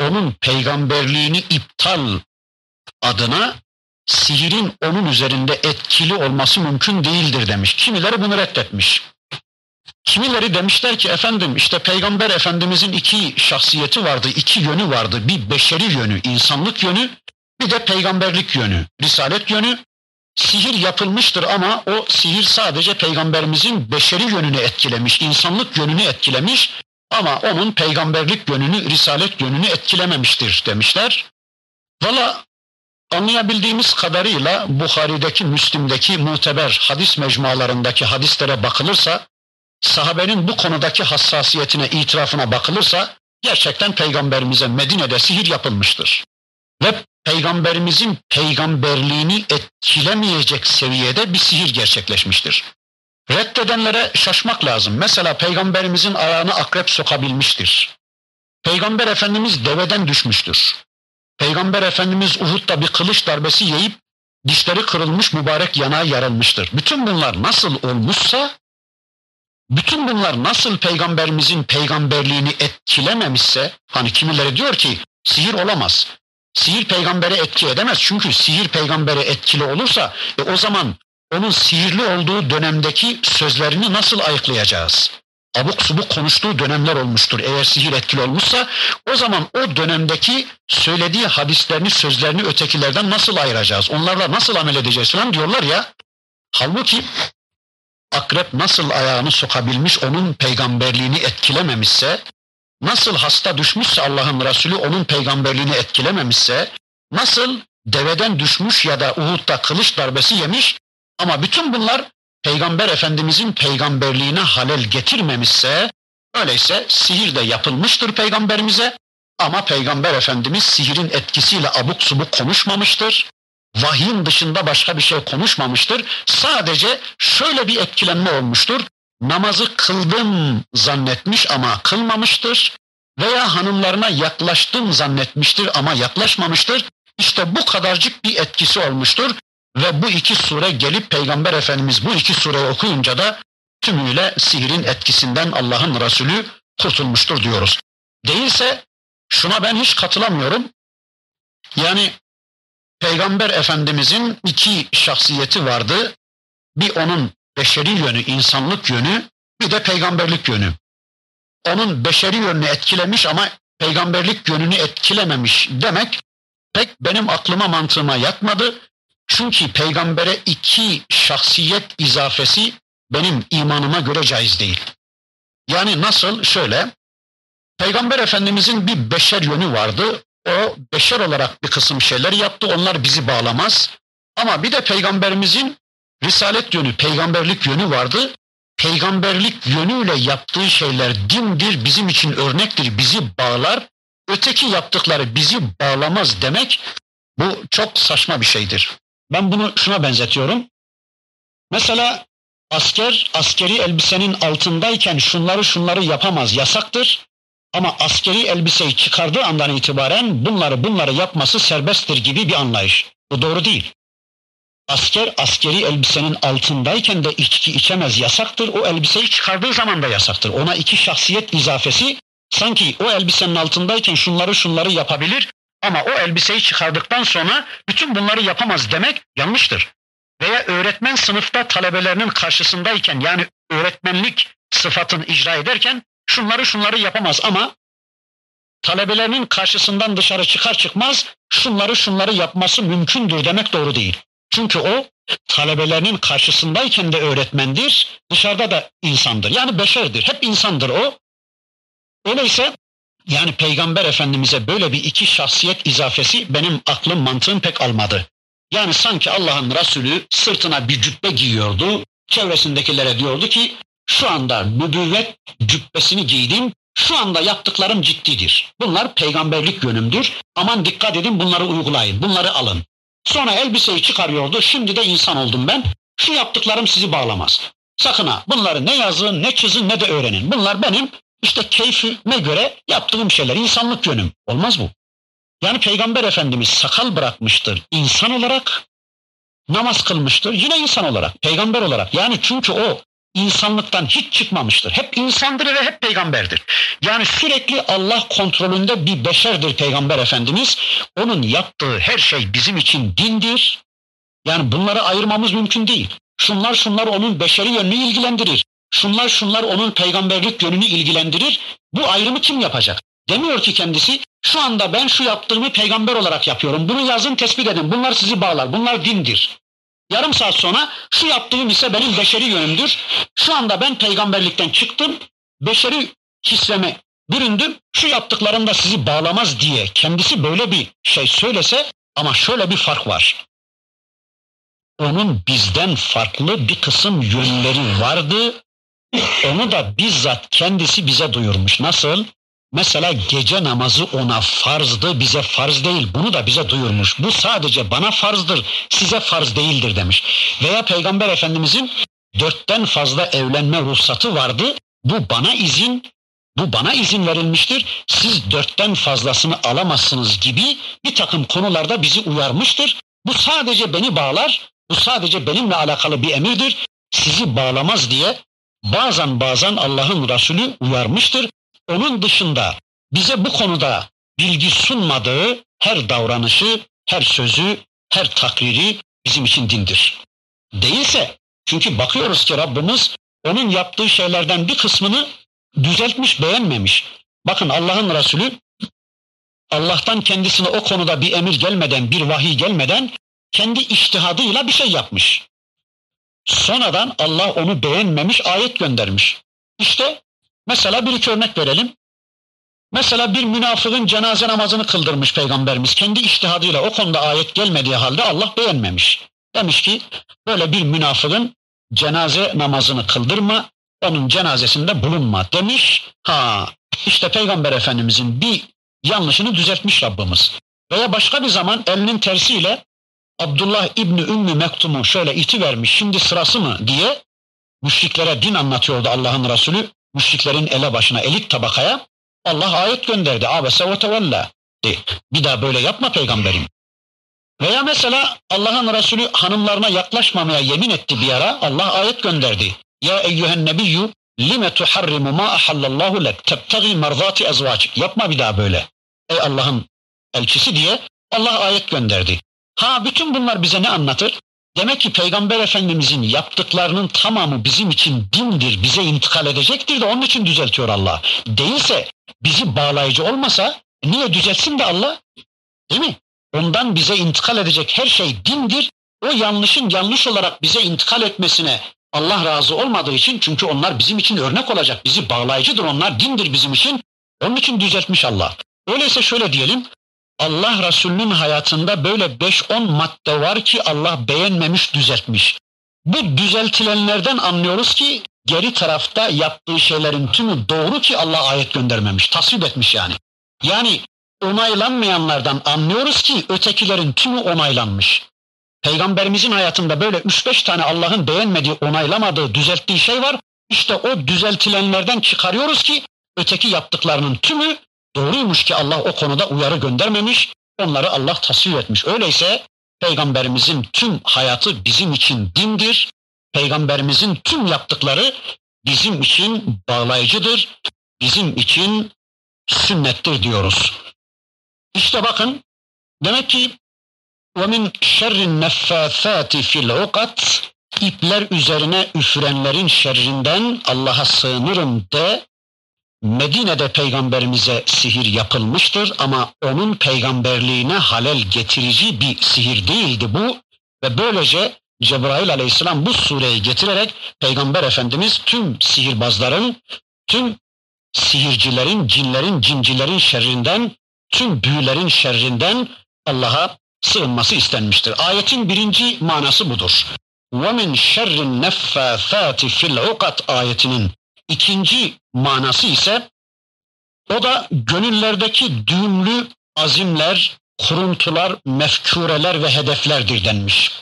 Onun peygamberliğini iptal adına sihirin onun üzerinde etkili olması mümkün değildir demiş. Kimileri bunu reddetmiş. Kimileri demişler ki efendim işte peygamber efendimizin iki şahsiyeti vardı, iki yönü vardı. Bir beşeri yönü, insanlık yönü, bir de peygamberlik yönü, risalet yönü. Sihir yapılmıştır ama o sihir sadece peygamberimizin beşeri yönünü etkilemiş, insanlık yönünü etkilemiş ama onun peygamberlik yönünü, risalet yönünü etkilememiştir demişler. Valla anlayabildiğimiz kadarıyla Bukhari'deki, Müslim'deki muteber hadis mecmualarındaki hadislere bakılırsa sahabenin bu konudaki hassasiyetine, itirafına bakılırsa gerçekten peygamberimize Medine'de sihir yapılmıştır. Ve peygamberimizin peygamberliğini etkilemeyecek seviyede bir sihir gerçekleşmiştir. Reddedenlere şaşmak lazım. Mesela peygamberimizin ayağını akrep sokabilmiştir. Peygamber Efendimiz deveden düşmüştür. Peygamber Efendimiz Uhud'da bir kılıç darbesi yiyip dişleri kırılmış mübarek yanağı yarılmıştır. Bütün bunlar nasıl olmuşsa bütün bunlar nasıl peygamberimizin peygamberliğini etkilememişse, hani kimileri diyor ki sihir olamaz. Sihir peygambere etki edemez. Çünkü sihir peygambere etkili olursa e, o zaman onun sihirli olduğu dönemdeki sözlerini nasıl ayıklayacağız? Abuk subuk konuştuğu dönemler olmuştur. Eğer sihir etkili olmuşsa o zaman o dönemdeki söylediği hadislerini, sözlerini ötekilerden nasıl ayıracağız? Onlarla nasıl amel edeceğiz falan diyorlar ya. Halbuki akrep nasıl ayağını sokabilmiş onun peygamberliğini etkilememişse, nasıl hasta düşmüşse Allah'ın Resulü onun peygamberliğini etkilememişse, nasıl deveden düşmüş ya da Uhud'da kılıç darbesi yemiş ama bütün bunlar Peygamber Efendimizin peygamberliğine halel getirmemişse, öyleyse sihir de yapılmıştır peygamberimize ama Peygamber Efendimiz sihirin etkisiyle abuk subuk konuşmamıştır vahyin dışında başka bir şey konuşmamıştır. Sadece şöyle bir etkilenme olmuştur. Namazı kıldım zannetmiş ama kılmamıştır. Veya hanımlarına yaklaştım zannetmiştir ama yaklaşmamıştır. İşte bu kadarcık bir etkisi olmuştur. Ve bu iki sure gelip Peygamber Efendimiz bu iki sureyi okuyunca da tümüyle sihirin etkisinden Allah'ın Resulü kurtulmuştur diyoruz. Değilse şuna ben hiç katılamıyorum. Yani Peygamber Efendimizin iki şahsiyeti vardı. Bir onun beşeri yönü, insanlık yönü, bir de peygamberlik yönü. Onun beşeri yönünü etkilemiş ama peygamberlik yönünü etkilememiş demek pek benim aklıma mantığıma yatmadı. Çünkü peygambere iki şahsiyet izafesi benim imanıma göre caiz değil. Yani nasıl? Şöyle, Peygamber Efendimizin bir beşer yönü vardı. O beşer olarak bir kısım şeyler yaptı. Onlar bizi bağlamaz. Ama bir de peygamberimizin risalet yönü, peygamberlik yönü vardı. Peygamberlik yönüyle yaptığı şeyler dindir, bizim için örnektir, bizi bağlar. Öteki yaptıkları bizi bağlamaz demek bu çok saçma bir şeydir. Ben bunu şuna benzetiyorum. Mesela asker askeri elbisenin altındayken şunları şunları yapamaz, yasaktır. Ama askeri elbiseyi çıkardığı andan itibaren bunları bunları yapması serbesttir gibi bir anlayış. Bu doğru değil. Asker askeri elbisenin altındayken de içki içemez yasaktır. O elbiseyi çıkardığı zaman da yasaktır. Ona iki şahsiyet izafesi sanki o elbisenin altındayken şunları şunları yapabilir ama o elbiseyi çıkardıktan sonra bütün bunları yapamaz demek yanlıştır. Veya öğretmen sınıfta talebelerinin karşısındayken yani öğretmenlik sıfatını icra ederken şunları şunları yapamaz ama talebelerinin karşısından dışarı çıkar çıkmaz şunları şunları yapması mümkündür demek doğru değil. Çünkü o talebelerinin karşısındayken de öğretmendir, dışarıda da insandır. Yani beşerdir, hep insandır o. Öyleyse yani Peygamber Efendimiz'e böyle bir iki şahsiyet izafesi benim aklım mantığım pek almadı. Yani sanki Allah'ın Resulü sırtına bir cübbe giyiyordu, çevresindekilere diyordu ki şu anda nübüvvet cübbesini giydim, şu anda yaptıklarım ciddidir. Bunlar peygamberlik yönümdür. Aman dikkat edin bunları uygulayın, bunları alın. Sonra elbiseyi çıkarıyordu. Şimdi de insan oldum ben. Şu yaptıklarım sizi bağlamaz. Sakın ha bunları ne yazın ne çizin ne de öğrenin. Bunlar benim işte keyfime göre yaptığım şeyler. insanlık yönüm. Olmaz bu. Yani Peygamber Efendimiz sakal bırakmıştır insan olarak. Namaz kılmıştır yine insan olarak. Peygamber olarak. Yani çünkü o insanlıktan hiç çıkmamıştır. Hep insandır ve hep peygamberdir. Yani sürekli Allah kontrolünde bir beşerdir Peygamber Efendimiz. Onun yaptığı her şey bizim için dindir. Yani bunları ayırmamız mümkün değil. Şunlar şunlar onun beşeri yönünü ilgilendirir. Şunlar şunlar onun peygamberlik yönünü ilgilendirir. Bu ayrımı kim yapacak? Demiyor ki kendisi şu anda ben şu yaptığımı peygamber olarak yapıyorum. Bunu yazın tespit edin. Bunlar sizi bağlar. Bunlar dindir. Yarım saat sonra şu yaptığım ise benim beşeri yönümdür. Şu anda ben peygamberlikten çıktım. Beşeri hisleme büründüm. Şu yaptıklarım da sizi bağlamaz diye kendisi böyle bir şey söylese ama şöyle bir fark var. Onun bizden farklı bir kısım yönleri vardı. Onu da bizzat kendisi bize duyurmuş. Nasıl? Mesela gece namazı ona farzdı, bize farz değil. Bunu da bize duyurmuş. Bu sadece bana farzdır, size farz değildir demiş. Veya Peygamber Efendimizin dörtten fazla evlenme ruhsatı vardı. Bu bana izin, bu bana izin verilmiştir. Siz dörtten fazlasını alamazsınız gibi bir takım konularda bizi uyarmıştır. Bu sadece beni bağlar, bu sadece benimle alakalı bir emirdir. Sizi bağlamaz diye bazen bazen Allah'ın Resulü uyarmıştır onun dışında bize bu konuda bilgi sunmadığı her davranışı, her sözü, her takriri bizim için dindir. Değilse çünkü bakıyoruz ki Rabbimiz onun yaptığı şeylerden bir kısmını düzeltmiş, beğenmemiş. Bakın Allah'ın Resulü Allah'tan kendisine o konuda bir emir gelmeden, bir vahiy gelmeden kendi iştihadıyla bir şey yapmış. Sonradan Allah onu beğenmemiş, ayet göndermiş. İşte Mesela bir iki örnek verelim. Mesela bir münafığın cenaze namazını kıldırmış peygamberimiz. Kendi iştihadıyla o konuda ayet gelmediği halde Allah beğenmemiş. Demiş ki böyle bir münafığın cenaze namazını kıldırma, onun cenazesinde bulunma demiş. Ha işte peygamber efendimizin bir yanlışını düzeltmiş Rabbimiz. Veya başka bir zaman elinin tersiyle Abdullah İbni Ümmü Mektum'u şöyle iti vermiş şimdi sırası mı diye müşriklere din anlatıyordu Allah'ın Resulü müşriklerin ele başına, elit tabakaya Allah ayet gönderdi. Abese ve tevella. Bir daha böyle yapma peygamberim. Veya mesela Allah'ın Resulü hanımlarına yaklaşmamaya yemin etti bir ara. Allah ayet gönderdi. Ya eyyühen nebiyyü lime tuharrimu ma ahallallahu lek tebtagi merzati ezvac. Yapma bir daha böyle. Ey Allah'ın elçisi diye Allah ayet gönderdi. Ha bütün bunlar bize ne anlatır? Demek ki Peygamber Efendimizin yaptıklarının tamamı bizim için dindir, bize intikal edecektir de onun için düzeltiyor Allah. Değilse bizi bağlayıcı olmasa niye düzeltsin de Allah? Değil mi? Ondan bize intikal edecek her şey dindir. O yanlışın yanlış olarak bize intikal etmesine Allah razı olmadığı için çünkü onlar bizim için örnek olacak. Bizi bağlayıcıdır onlar dindir bizim için. Onun için düzeltmiş Allah. Öyleyse şöyle diyelim. Allah Resulü'nün hayatında böyle 5-10 madde var ki Allah beğenmemiş, düzeltmiş. Bu düzeltilenlerden anlıyoruz ki geri tarafta yaptığı şeylerin tümü doğru ki Allah ayet göndermemiş, tasvip etmiş yani. Yani onaylanmayanlardan anlıyoruz ki ötekilerin tümü onaylanmış. Peygamberimizin hayatında böyle 3-5 tane Allah'ın beğenmediği, onaylamadığı, düzelttiği şey var. İşte o düzeltilenlerden çıkarıyoruz ki öteki yaptıklarının tümü Doğruymuş ki Allah o konuda uyarı göndermemiş, onları Allah tasvir etmiş. Öyleyse Peygamberimizin tüm hayatı bizim için dindir. Peygamberimizin tüm yaptıkları bizim için bağlayıcıdır, bizim için sünnettir diyoruz. İşte bakın demek ki وَمِنْ شَرِّ النَّفَّاثَاتِ فِي الْعُقَدِ İpler üzerine üfürenlerin şerrinden Allah'a sığınırım de Medine'de peygamberimize sihir yapılmıştır ama onun peygamberliğine halel getirici bir sihir değildi bu ve böylece Cebrail aleyhisselam bu sureyi getirerek peygamber efendimiz tüm sihirbazların, tüm sihircilerin, cinlerin, cincilerin şerrinden, tüm büyülerin şerrinden Allah'a sığınması istenmiştir. Ayetin birinci manası budur. وَمِنْ شَرِّ النَّفَّاثَاتِ فِي الْعُقَدْ ayetinin İkinci manası ise o da gönüllerdeki düğümlü azimler, kuruntular, mefkureler ve hedeflerdir denmiş.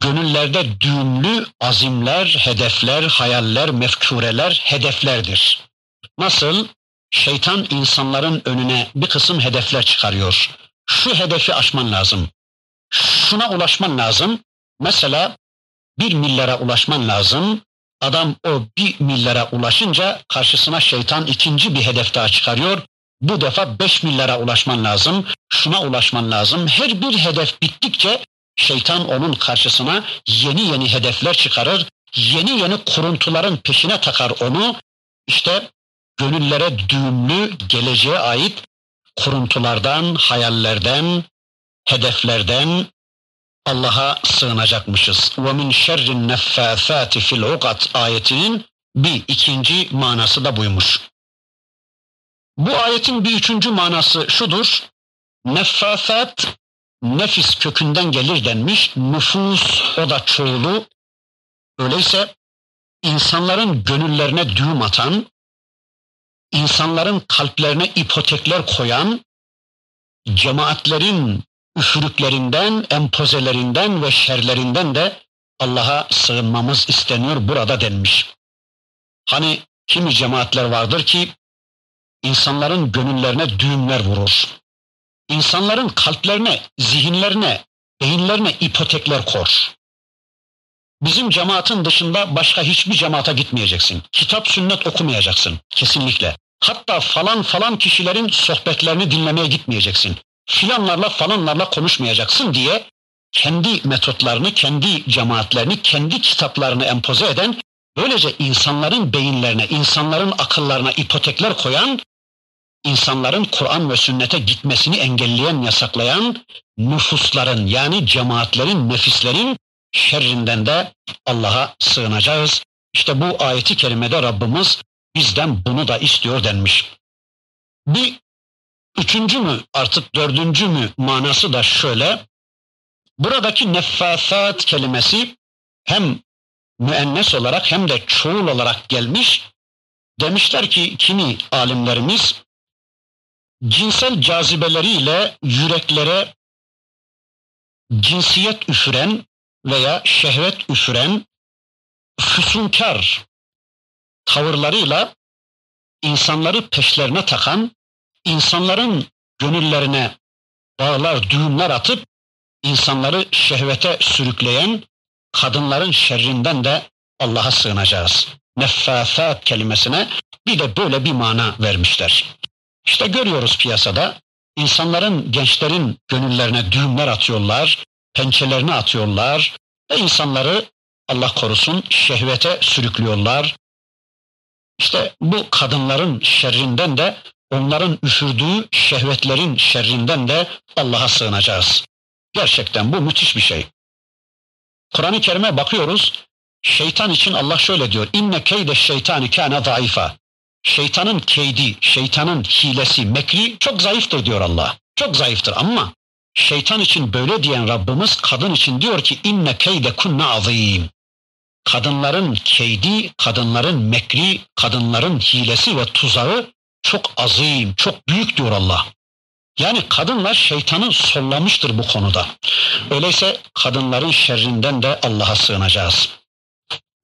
Gönüllerde düğümlü azimler, hedefler, hayaller, mefkureler, hedeflerdir. Nasıl? Şeytan insanların önüne bir kısım hedefler çıkarıyor. Şu hedefi aşman lazım. Şuna ulaşman lazım. Mesela bir milyara ulaşman lazım. Adam o bir milyara ulaşınca karşısına şeytan ikinci bir hedef daha çıkarıyor. Bu defa beş milyara ulaşman lazım, şuna ulaşman lazım. Her bir hedef bittikçe şeytan onun karşısına yeni yeni hedefler çıkarır. Yeni yeni kuruntuların peşine takar onu. İşte gönüllere düğümlü geleceğe ait kuruntulardan, hayallerden, hedeflerden Allah'a sığınacakmışız. Ve min şerrin neffâfâti fil ukat ayetinin bir ikinci manası da buymuş. Bu ayetin bir üçüncü manası şudur. Neffâfât nefis kökünden gelir denmiş. Nüfus o da çoğulu. Öyleyse insanların gönüllerine düğüm atan, insanların kalplerine ipotekler koyan, cemaatlerin üfürüklerinden, empozelerinden ve şerlerinden de Allah'a sığınmamız isteniyor burada denmiş. Hani kimi cemaatler vardır ki insanların gönüllerine düğümler vurur. İnsanların kalplerine, zihinlerine, beyinlerine ipotekler kor. Bizim cemaatin dışında başka hiçbir cemaata gitmeyeceksin. Kitap sünnet okumayacaksın kesinlikle. Hatta falan falan kişilerin sohbetlerini dinlemeye gitmeyeceksin. Filanlarla falanlarla konuşmayacaksın diye kendi metotlarını, kendi cemaatlerini, kendi kitaplarını empoze eden, böylece insanların beyinlerine, insanların akıllarına ipotekler koyan, insanların Kur'an ve sünnete gitmesini engelleyen, yasaklayan nüfusların yani cemaatlerin, nefislerin şerrinden de Allah'a sığınacağız. İşte bu ayeti kerimede Rabbimiz bizden bunu da istiyor denmiş. Bir üçüncü mü artık dördüncü mü manası da şöyle. Buradaki neffasat kelimesi hem müennes olarak hem de çoğul olarak gelmiş. Demişler ki kimi alimlerimiz cinsel cazibeleriyle yüreklere cinsiyet üfüren veya şehvet üfüren füsunkar tavırlarıyla insanları peşlerine takan, insanların gönüllerine bağlar, düğümler atıp insanları şehvete sürükleyen kadınların şerrinden de Allah'a sığınacağız. Neffâfât kelimesine bir de böyle bir mana vermişler. İşte görüyoruz piyasada insanların, gençlerin gönüllerine düğümler atıyorlar, pençelerini atıyorlar ve insanları Allah korusun şehvete sürüklüyorlar. İşte bu kadınların şerrinden de onların üfürdüğü şehvetlerin şerrinden de Allah'a sığınacağız. Gerçekten bu müthiş bir şey. Kur'an-ı Kerim'e bakıyoruz. Şeytan için Allah şöyle diyor. İnne keyde şeytani kâne zayıfa. Şeytanın keydi, şeytanın hilesi, mekri çok zayıftır diyor Allah. Çok zayıftır ama şeytan için böyle diyen Rabbimiz kadın için diyor ki inne keyde kunna azim. Kadınların keydi, kadınların mekri, kadınların hilesi ve tuzağı çok azim, çok büyük diyor Allah. Yani kadınlar şeytanı sollamıştır bu konuda. Öyleyse kadınların şerrinden de Allah'a sığınacağız.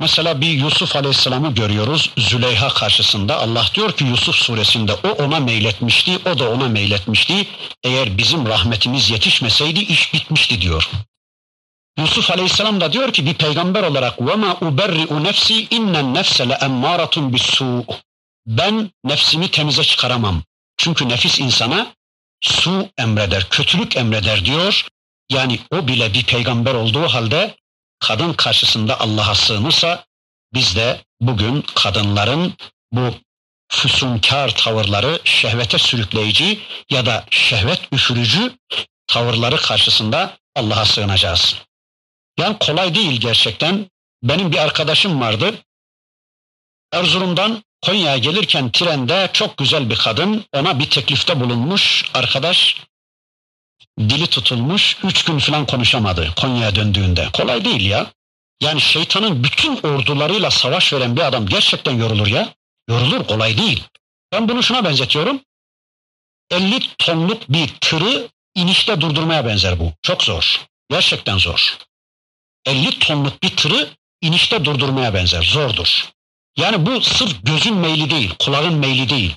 Mesela bir Yusuf Aleyhisselam'ı görüyoruz Züleyha karşısında. Allah diyor ki Yusuf suresinde o ona meyletmişti, o da ona meyletmişti. Eğer bizim rahmetimiz yetişmeseydi iş bitmişti diyor. Yusuf Aleyhisselam da diyor ki bir peygamber olarak ve ma uberri'u nefsi innen nefse le emmâratun. Ben nefsimi temize çıkaramam. Çünkü nefis insana su emreder, kötülük emreder diyor. Yani o bile bir peygamber olduğu halde kadın karşısında Allah'a sığınırsa biz de bugün kadınların bu füsunkar tavırları, şehvete sürükleyici ya da şehvet üfürücü tavırları karşısında Allah'a sığınacağız. Yani kolay değil gerçekten. Benim bir arkadaşım vardı. Erzurum'dan Konya'ya gelirken trende çok güzel bir kadın ona bir teklifte bulunmuş. Arkadaş dili tutulmuş, üç gün falan konuşamadı Konya'ya döndüğünde. Kolay değil ya. Yani şeytanın bütün ordularıyla savaş veren bir adam gerçekten yorulur ya. Yorulur, kolay değil. Ben bunu şuna benzetiyorum. 50 tonluk bir tırı inişte durdurmaya benzer bu. Çok zor. Gerçekten zor. 50 tonluk bir tırı inişte durdurmaya benzer. Zordur. Yani bu sırf gözün meyli değil, kulağın meyli değil.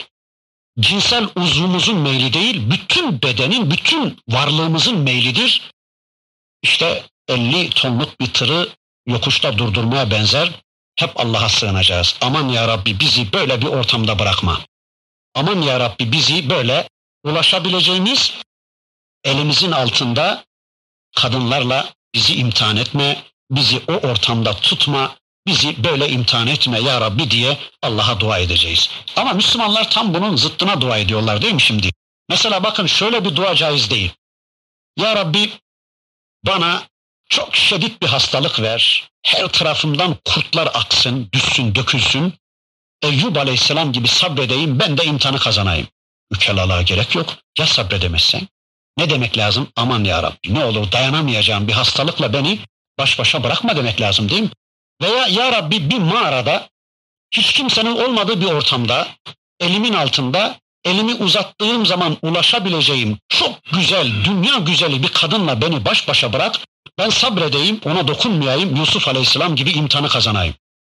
Cinsel uzvumuzun meyli değil, bütün bedenin, bütün varlığımızın meylidir. İşte 50 tonluk bir tırı yokuşta durdurmaya benzer. Hep Allah'a sığınacağız. Aman ya Rabbi bizi böyle bir ortamda bırakma. Aman ya Rabbi bizi böyle ulaşabileceğimiz elimizin altında kadınlarla bizi imtihan etme, bizi o ortamda tutma, bizi böyle imtihan etme ya Rabbi diye Allah'a dua edeceğiz. Ama Müslümanlar tam bunun zıttına dua ediyorlar değil mi şimdi? Mesela bakın şöyle bir dua caiz değil. Ya Rabbi bana çok şiddet bir hastalık ver. Her tarafımdan kurtlar aksın, düşsün, dökülsün. Eyyub aleyhisselam gibi sabredeyim, ben de imtihanı kazanayım. Ükelalığa gerek yok. Ya sabredemezsen? Ne demek lazım? Aman ya Rabbi ne olur dayanamayacağım bir hastalıkla beni baş başa bırakma demek lazım değil mi? Veya ya Rabbi bir mağarada hiç kimsenin olmadığı bir ortamda elimin altında elimi uzattığım zaman ulaşabileceğim çok güzel, dünya güzeli bir kadınla beni baş başa bırak. Ben sabredeyim, ona dokunmayayım, Yusuf Aleyhisselam gibi imtihanı kazanayım.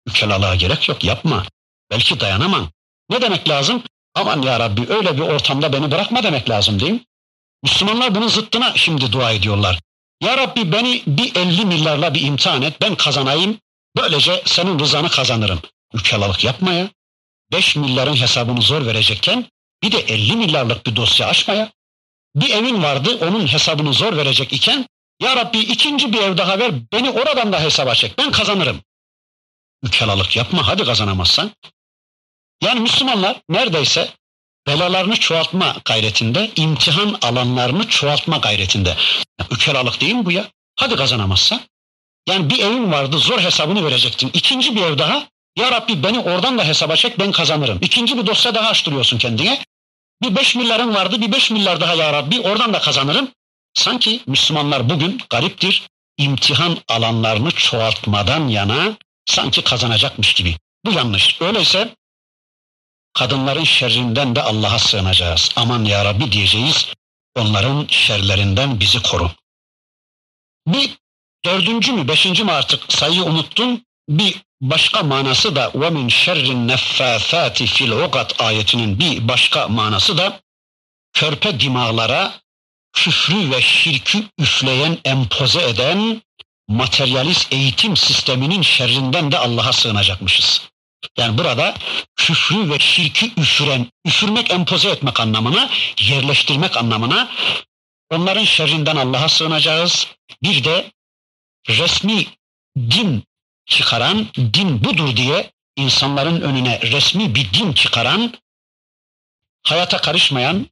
Ükelalığa gerek yok, yapma. Belki dayanamam. Ne demek lazım? Aman ya Rabbi öyle bir ortamda beni bırakma demek lazım değil mi? Müslümanlar bunun zıttına şimdi dua ediyorlar. Ya Rabbi beni bir elli milyarla bir imtihan et, ben kazanayım, böylece senin rızanı kazanırım. Ülkelalık yapma ya. Beş milyarın hesabını zor verecekken bir de elli milyarlık bir dosya açmaya. Bir evin vardı, onun hesabını zor verecek iken, Ya Rabbi ikinci bir ev daha ver, beni oradan da hesaba çek, ben kazanırım. Ülkelalık yapma, hadi kazanamazsan. Yani Müslümanlar neredeyse belalarını çoğaltma gayretinde, imtihan alanlarını çoğaltma gayretinde. Ükelalık değil mi bu ya? Hadi kazanamazsa. Yani bir evin vardı zor hesabını verecektin. İkinci bir ev daha. Ya Rabbi beni oradan da hesaba çek ben kazanırım. İkinci bir dosya daha açtırıyorsun kendine. Bir beş milyarın vardı bir beş milyar daha ya Rabbi oradan da kazanırım. Sanki Müslümanlar bugün gariptir. imtihan alanlarını çoğaltmadan yana sanki kazanacakmış gibi. Bu yanlış. Öyleyse Kadınların şerrinden de Allah'a sığınacağız. Aman ya Rabbi diyeceğiz. Onların şerlerinden bizi koru. Bir dördüncü mü beşinci mi artık sayıyı unuttum. Bir başka manası da ve min şerrin neffâfâti fil ugat ayetinin bir başka manası da körpe dimağlara küfrü ve şirkü üfleyen, empoze eden materyalist eğitim sisteminin şerrinden de Allah'a sığınacakmışız. Yani burada küfrü ve şirki üfüren, üfürmek, empoze etmek anlamına, yerleştirmek anlamına onların şerrinden Allah'a sığınacağız. Bir de resmi din çıkaran, din budur diye insanların önüne resmi bir din çıkaran, hayata karışmayan,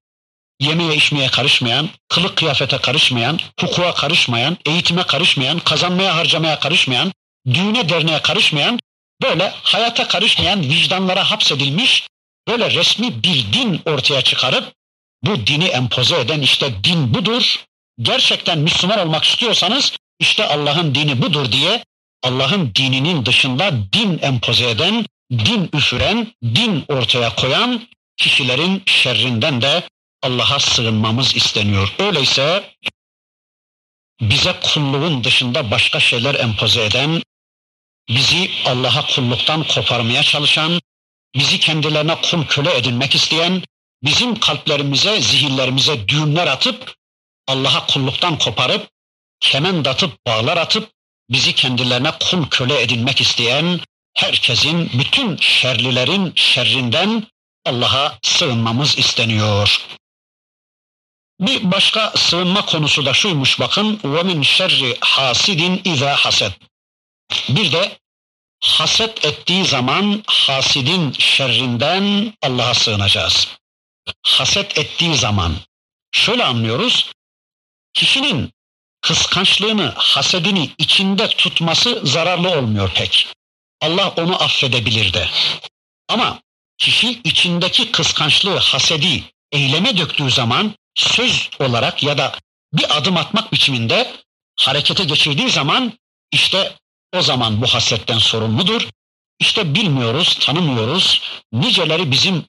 yemeye içmeye karışmayan, kılık kıyafete karışmayan, hukuka karışmayan, eğitime karışmayan, kazanmaya harcamaya karışmayan, düğüne derneğe karışmayan böyle hayata karışmayan vicdanlara hapsedilmiş böyle resmi bir din ortaya çıkarıp bu dini empoze eden işte din budur. Gerçekten Müslüman olmak istiyorsanız işte Allah'ın dini budur diye Allah'ın dininin dışında din empoze eden, din üfüren, din ortaya koyan kişilerin şerrinden de Allah'a sığınmamız isteniyor. Öyleyse bize kulluğun dışında başka şeyler empoze eden, bizi Allah'a kulluktan koparmaya çalışan, bizi kendilerine kul köle edinmek isteyen, bizim kalplerimize, zihinlerimize düğümler atıp, Allah'a kulluktan koparıp, kemen datıp, bağlar atıp, bizi kendilerine kul köle edinmek isteyen, herkesin, bütün şerlilerin şerrinden Allah'a sığınmamız isteniyor. Bir başka sığınma konusu da şuymuş bakın. وَمِنْ شَرِّ hasidin اِذَا hased. Bir de haset ettiği zaman hasidin şerrinden Allah'a sığınacağız. Haset ettiği zaman şöyle anlıyoruz. Kişinin kıskançlığını, hasedini içinde tutması zararlı olmuyor pek. Allah onu affedebilir de. Ama kişi içindeki kıskançlığı, hasedi eyleme döktüğü zaman söz olarak ya da bir adım atmak biçiminde harekete geçirdiği zaman işte o zaman bu hasretten sorumludur. İşte bilmiyoruz, tanımıyoruz. Niceleri bizim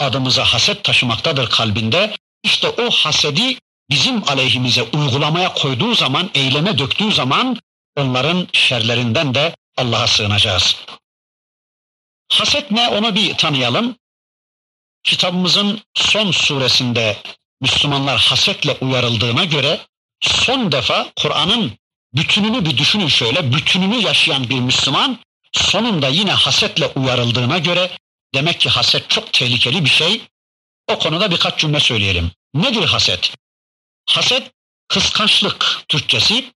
adımıza haset taşımaktadır kalbinde. İşte o hasedi bizim aleyhimize uygulamaya koyduğu zaman, eyleme döktüğü zaman onların şerlerinden de Allah'a sığınacağız. Haset ne onu bir tanıyalım. Kitabımızın son suresinde Müslümanlar hasetle uyarıldığına göre son defa Kur'an'ın bütününü bir düşünün şöyle, bütününü yaşayan bir Müslüman sonunda yine hasetle uyarıldığına göre demek ki haset çok tehlikeli bir şey. O konuda birkaç cümle söyleyelim. Nedir haset? Haset kıskançlık Türkçesi.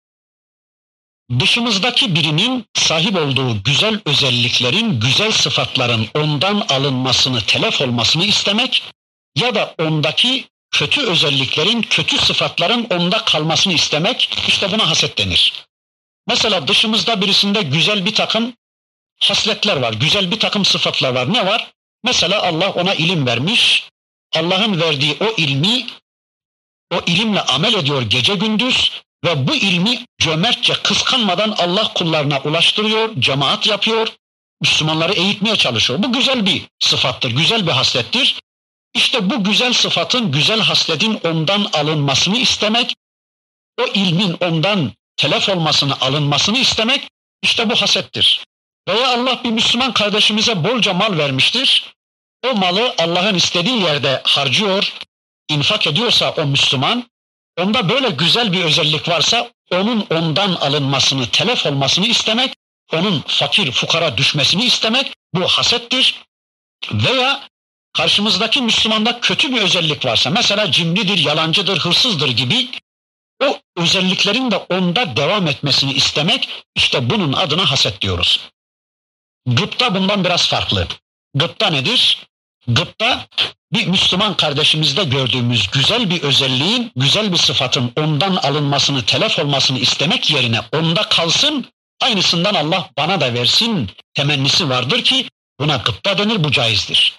Dışımızdaki birinin sahip olduğu güzel özelliklerin, güzel sıfatların ondan alınmasını, telef olmasını istemek ya da ondaki kötü özelliklerin, kötü sıfatların onda kalmasını istemek, işte buna haset denir. Mesela dışımızda birisinde güzel bir takım hasletler var, güzel bir takım sıfatlar var. Ne var? Mesela Allah ona ilim vermiş, Allah'ın verdiği o ilmi, o ilimle amel ediyor gece gündüz ve bu ilmi cömertçe kıskanmadan Allah kullarına ulaştırıyor, cemaat yapıyor, Müslümanları eğitmeye çalışıyor. Bu güzel bir sıfattır, güzel bir haslettir. İşte bu güzel sıfatın, güzel hasletin ondan alınmasını istemek, o ilmin ondan telef olmasını, alınmasını istemek, işte bu hasettir. Veya Allah bir Müslüman kardeşimize bolca mal vermiştir. O malı Allah'ın istediği yerde harcıyor, infak ediyorsa o Müslüman, onda böyle güzel bir özellik varsa onun ondan alınmasını, telef olmasını istemek, onun fakir fukara düşmesini istemek bu hasettir. Veya karşımızdaki Müslümanda kötü bir özellik varsa, mesela cimridir, yalancıdır, hırsızdır gibi o özelliklerin de onda devam etmesini istemek, işte bunun adına haset diyoruz. Gıpta bundan biraz farklı. Gıpta nedir? Gıpta bir Müslüman kardeşimizde gördüğümüz güzel bir özelliğin, güzel bir sıfatın ondan alınmasını, telef olmasını istemek yerine onda kalsın, aynısından Allah bana da versin temennisi vardır ki buna gıpta denir, bu caizdir.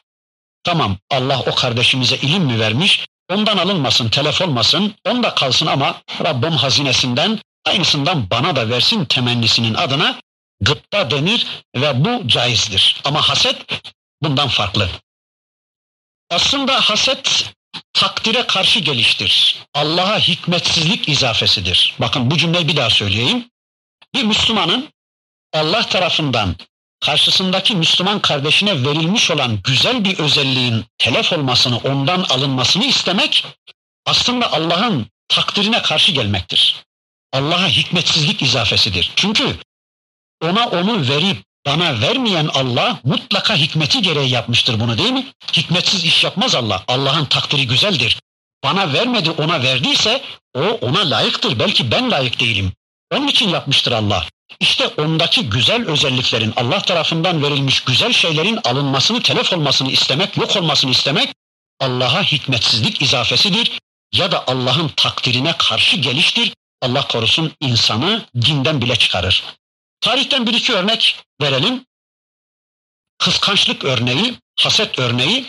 Tamam Allah o kardeşimize ilim mi vermiş? Ondan alınmasın, telef olmasın, onda kalsın ama Rabbim hazinesinden aynısından bana da versin temennisinin adına gıpta denir ve bu caizdir. Ama haset bundan farklı. Aslında haset takdire karşı geliştir. Allah'a hikmetsizlik izafesidir. Bakın bu cümleyi bir daha söyleyeyim. Bir Müslümanın Allah tarafından karşısındaki Müslüman kardeşine verilmiş olan güzel bir özelliğin telef olmasını, ondan alınmasını istemek aslında Allah'ın takdirine karşı gelmektir. Allah'a hikmetsizlik izafesidir. Çünkü ona onu verip bana vermeyen Allah mutlaka hikmeti gereği yapmıştır bunu değil mi? Hikmetsiz iş yapmaz Allah. Allah'ın takdiri güzeldir. Bana vermedi ona verdiyse o ona layıktır. Belki ben layık değilim. Onun için yapmıştır Allah. İşte ondaki güzel özelliklerin Allah tarafından verilmiş güzel şeylerin alınmasını, telef olmasını istemek, yok olmasını istemek Allah'a hikmetsizlik izafesidir ya da Allah'ın takdirine karşı geliştir. Allah korusun insanı dinden bile çıkarır. Tarihten bir iki örnek verelim. Kıskançlık örneği, haset örneği.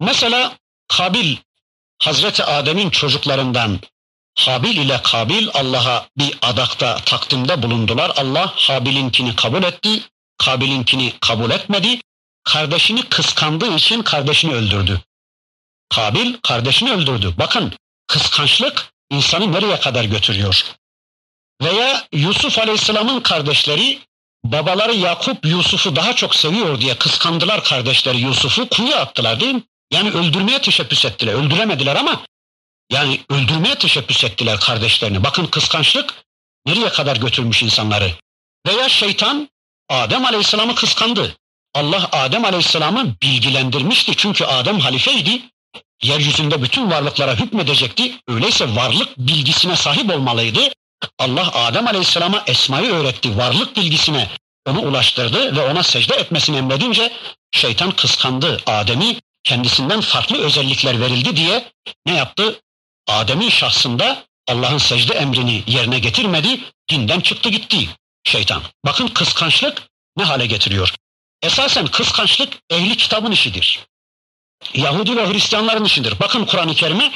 Mesela Kabil, Hazreti Adem'in çocuklarından Habil ile Kabil Allah'a bir adakta takdimde bulundular. Allah Habil'inkini kabul etti, Kabil'inkini kabul etmedi. Kardeşini kıskandığı için kardeşini öldürdü. Kabil kardeşini öldürdü. Bakın kıskançlık insanı nereye kadar götürüyor? Veya Yusuf Aleyhisselam'ın kardeşleri babaları Yakup Yusuf'u daha çok seviyor diye kıskandılar kardeşleri Yusuf'u kuyuya attılar değil mi? Yani öldürmeye teşebbüs ettiler. Öldüremediler ama yani öldürmeye teşebbüs ettiler kardeşlerini. Bakın kıskançlık nereye kadar götürmüş insanları. Veya şeytan Adem Aleyhisselam'ı kıskandı. Allah Adem Aleyhisselam'ı bilgilendirmişti. Çünkü Adem halifeydi. Yeryüzünde bütün varlıklara hükmedecekti. Öyleyse varlık bilgisine sahip olmalıydı. Allah Adem Aleyhisselam'a esmayı öğretti. Varlık bilgisine onu ulaştırdı ve ona secde etmesini emredince şeytan kıskandı Adem'i kendisinden farklı özellikler verildi diye ne yaptı? Adem'in şahsında Allah'ın secde emrini yerine getirmedi, dinden çıktı gitti şeytan. Bakın kıskançlık ne hale getiriyor? Esasen kıskançlık ehli kitabın işidir. Yahudi ve Hristiyanların işidir. Bakın Kur'an-ı Kerim'e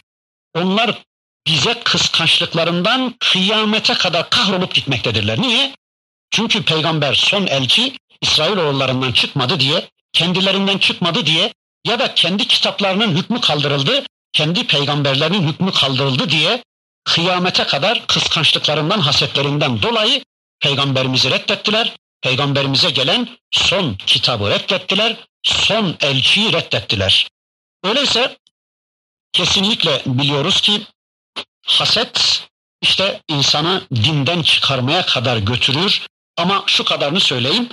onlar bize kıskançlıklarından kıyamete kadar kahrolup gitmektedirler. Niye? Çünkü peygamber son elçi İsrailoğullarından çıkmadı diye, kendilerinden çıkmadı diye ya da kendi kitaplarının hükmü kaldırıldı, kendi peygamberlerinin hükmü kaldırıldı diye kıyamete kadar kıskançlıklarından, hasetlerinden dolayı peygamberimizi reddettiler. Peygamberimize gelen son kitabı reddettiler. Son elçiyi reddettiler. Öyleyse kesinlikle biliyoruz ki haset işte insanı dinden çıkarmaya kadar götürür. Ama şu kadarını söyleyeyim.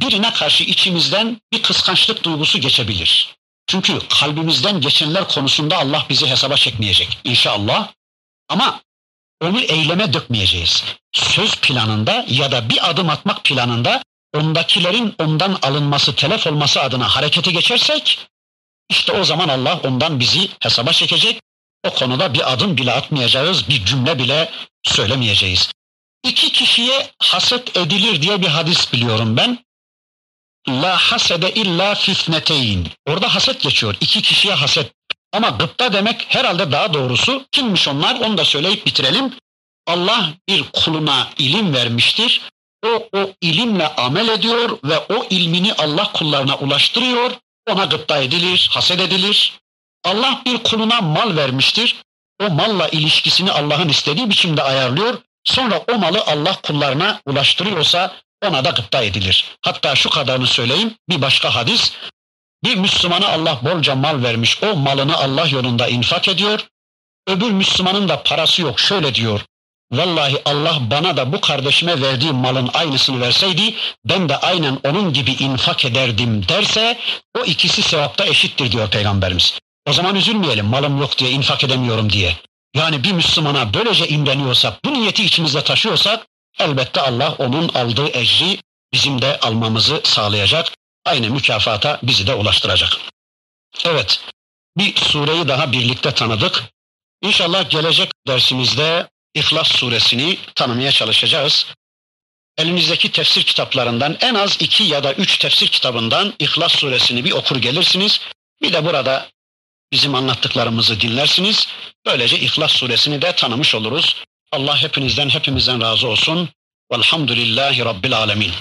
Birine karşı içimizden bir kıskançlık duygusu geçebilir. Çünkü kalbimizden geçenler konusunda Allah bizi hesaba çekmeyecek inşallah. Ama onu eyleme dökmeyeceğiz. Söz planında ya da bir adım atmak planında ondakilerin ondan alınması, telef olması adına harekete geçersek işte o zaman Allah ondan bizi hesaba çekecek. O konuda bir adım bile atmayacağız, bir cümle bile söylemeyeceğiz. İki kişiye haset edilir diye bir hadis biliyorum ben. La hasede illa fitneteyn. Orada haset geçiyor. İki kişiye haset. Ama gıpta demek herhalde daha doğrusu kimmiş onlar onu da söyleyip bitirelim. Allah bir kuluna ilim vermiştir. O o ilimle amel ediyor ve o ilmini Allah kullarına ulaştırıyor. Ona gıpta edilir, haset edilir. Allah bir kuluna mal vermiştir. O malla ilişkisini Allah'ın istediği biçimde ayarlıyor. Sonra o malı Allah kullarına ulaştırıyorsa ona da gıpta edilir. Hatta şu kadarını söyleyeyim. Bir başka hadis. Bir Müslümana Allah bolca mal vermiş. O malını Allah yolunda infak ediyor. Öbür Müslümanın da parası yok. Şöyle diyor. Vallahi Allah bana da bu kardeşime verdiği malın aynısını verseydi ben de aynen onun gibi infak ederdim derse o ikisi sevapta eşittir diyor Peygamberimiz. O zaman üzülmeyelim malım yok diye infak edemiyorum diye. Yani bir Müslümana böylece imreniyorsak, bu niyeti içimizde taşıyorsak elbette Allah onun aldığı ecri bizim de almamızı sağlayacak. Aynı mükafata bizi de ulaştıracak. Evet, bir sureyi daha birlikte tanıdık. İnşallah gelecek dersimizde İhlas suresini tanımaya çalışacağız. Elinizdeki tefsir kitaplarından en az iki ya da üç tefsir kitabından İhlas suresini bir okur gelirsiniz. Bir de burada bizim anlattıklarımızı dinlersiniz. Böylece İhlas suresini de tanımış oluruz. Allah hepinizden hepimizden razı olsun. Velhamdülillahi Rabbil alemin.